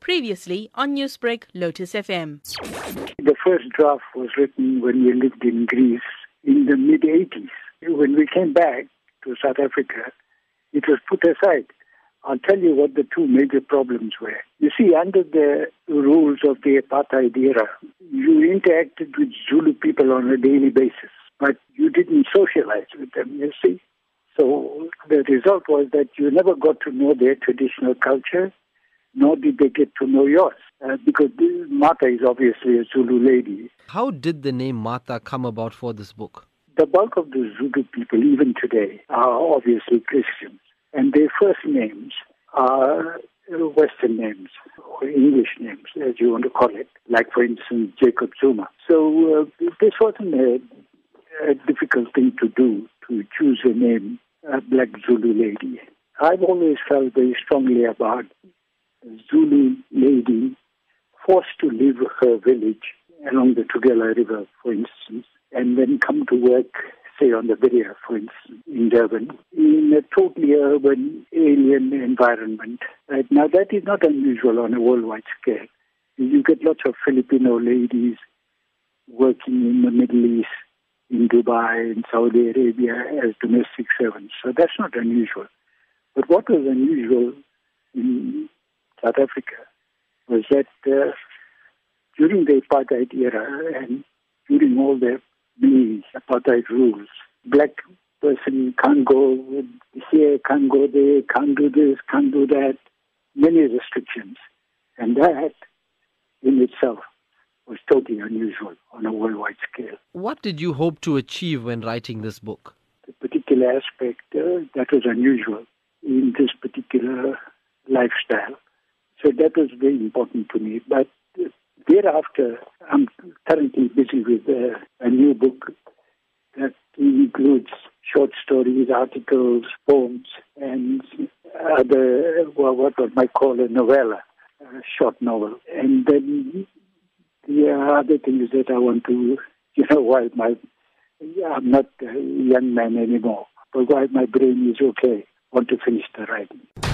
Previously on Newsbreak, Lotus FM. The first draft was written when we lived in Greece in the mid 80s. When we came back to South Africa, it was put aside. I'll tell you what the two major problems were. You see, under the rules of the apartheid era, you interacted with Zulu people on a daily basis, but you didn't socialize with them, you see. So the result was that you never got to know their traditional culture, nor did they get to know yours. Uh, because Martha is obviously a Zulu lady. How did the name Martha come about for this book? The bulk of the Zulu people, even today, are obviously Christians. And their first names are Western names, or English names, as you want to call it, like, for instance, Jacob Zuma. So uh, this wasn't a, a difficult thing to do, to choose a name, a black Zulu lady. I've always felt very strongly about Zulu lady forced to leave her village along the Tugela River, for instance, and then come to work, say, on the Berea, for instance, in Durban, in a totally urban, alien environment. Right? Now, that is not unusual on a worldwide scale. You get lots of Filipino ladies working in the Middle East, in Dubai, in Saudi Arabia as domestic servants. So that's not unusual. But what was unusual South Africa was that uh, during the apartheid era and during all the many apartheid rules, black person can't go here, can't go there, can't do this, can't do that, many restrictions. And that in itself was totally unusual on a worldwide scale. What did you hope to achieve when writing this book? The particular aspect uh, that was unusual in this particular lifestyle so that was very important to me. But thereafter, I'm currently busy with a, a new book that includes short stories, articles, poems, and other, well, what one might call a novella, a short novel. And then the other things that I want to, you know, while my, I'm not a young man anymore, but while my brain is okay, I want to finish the writing.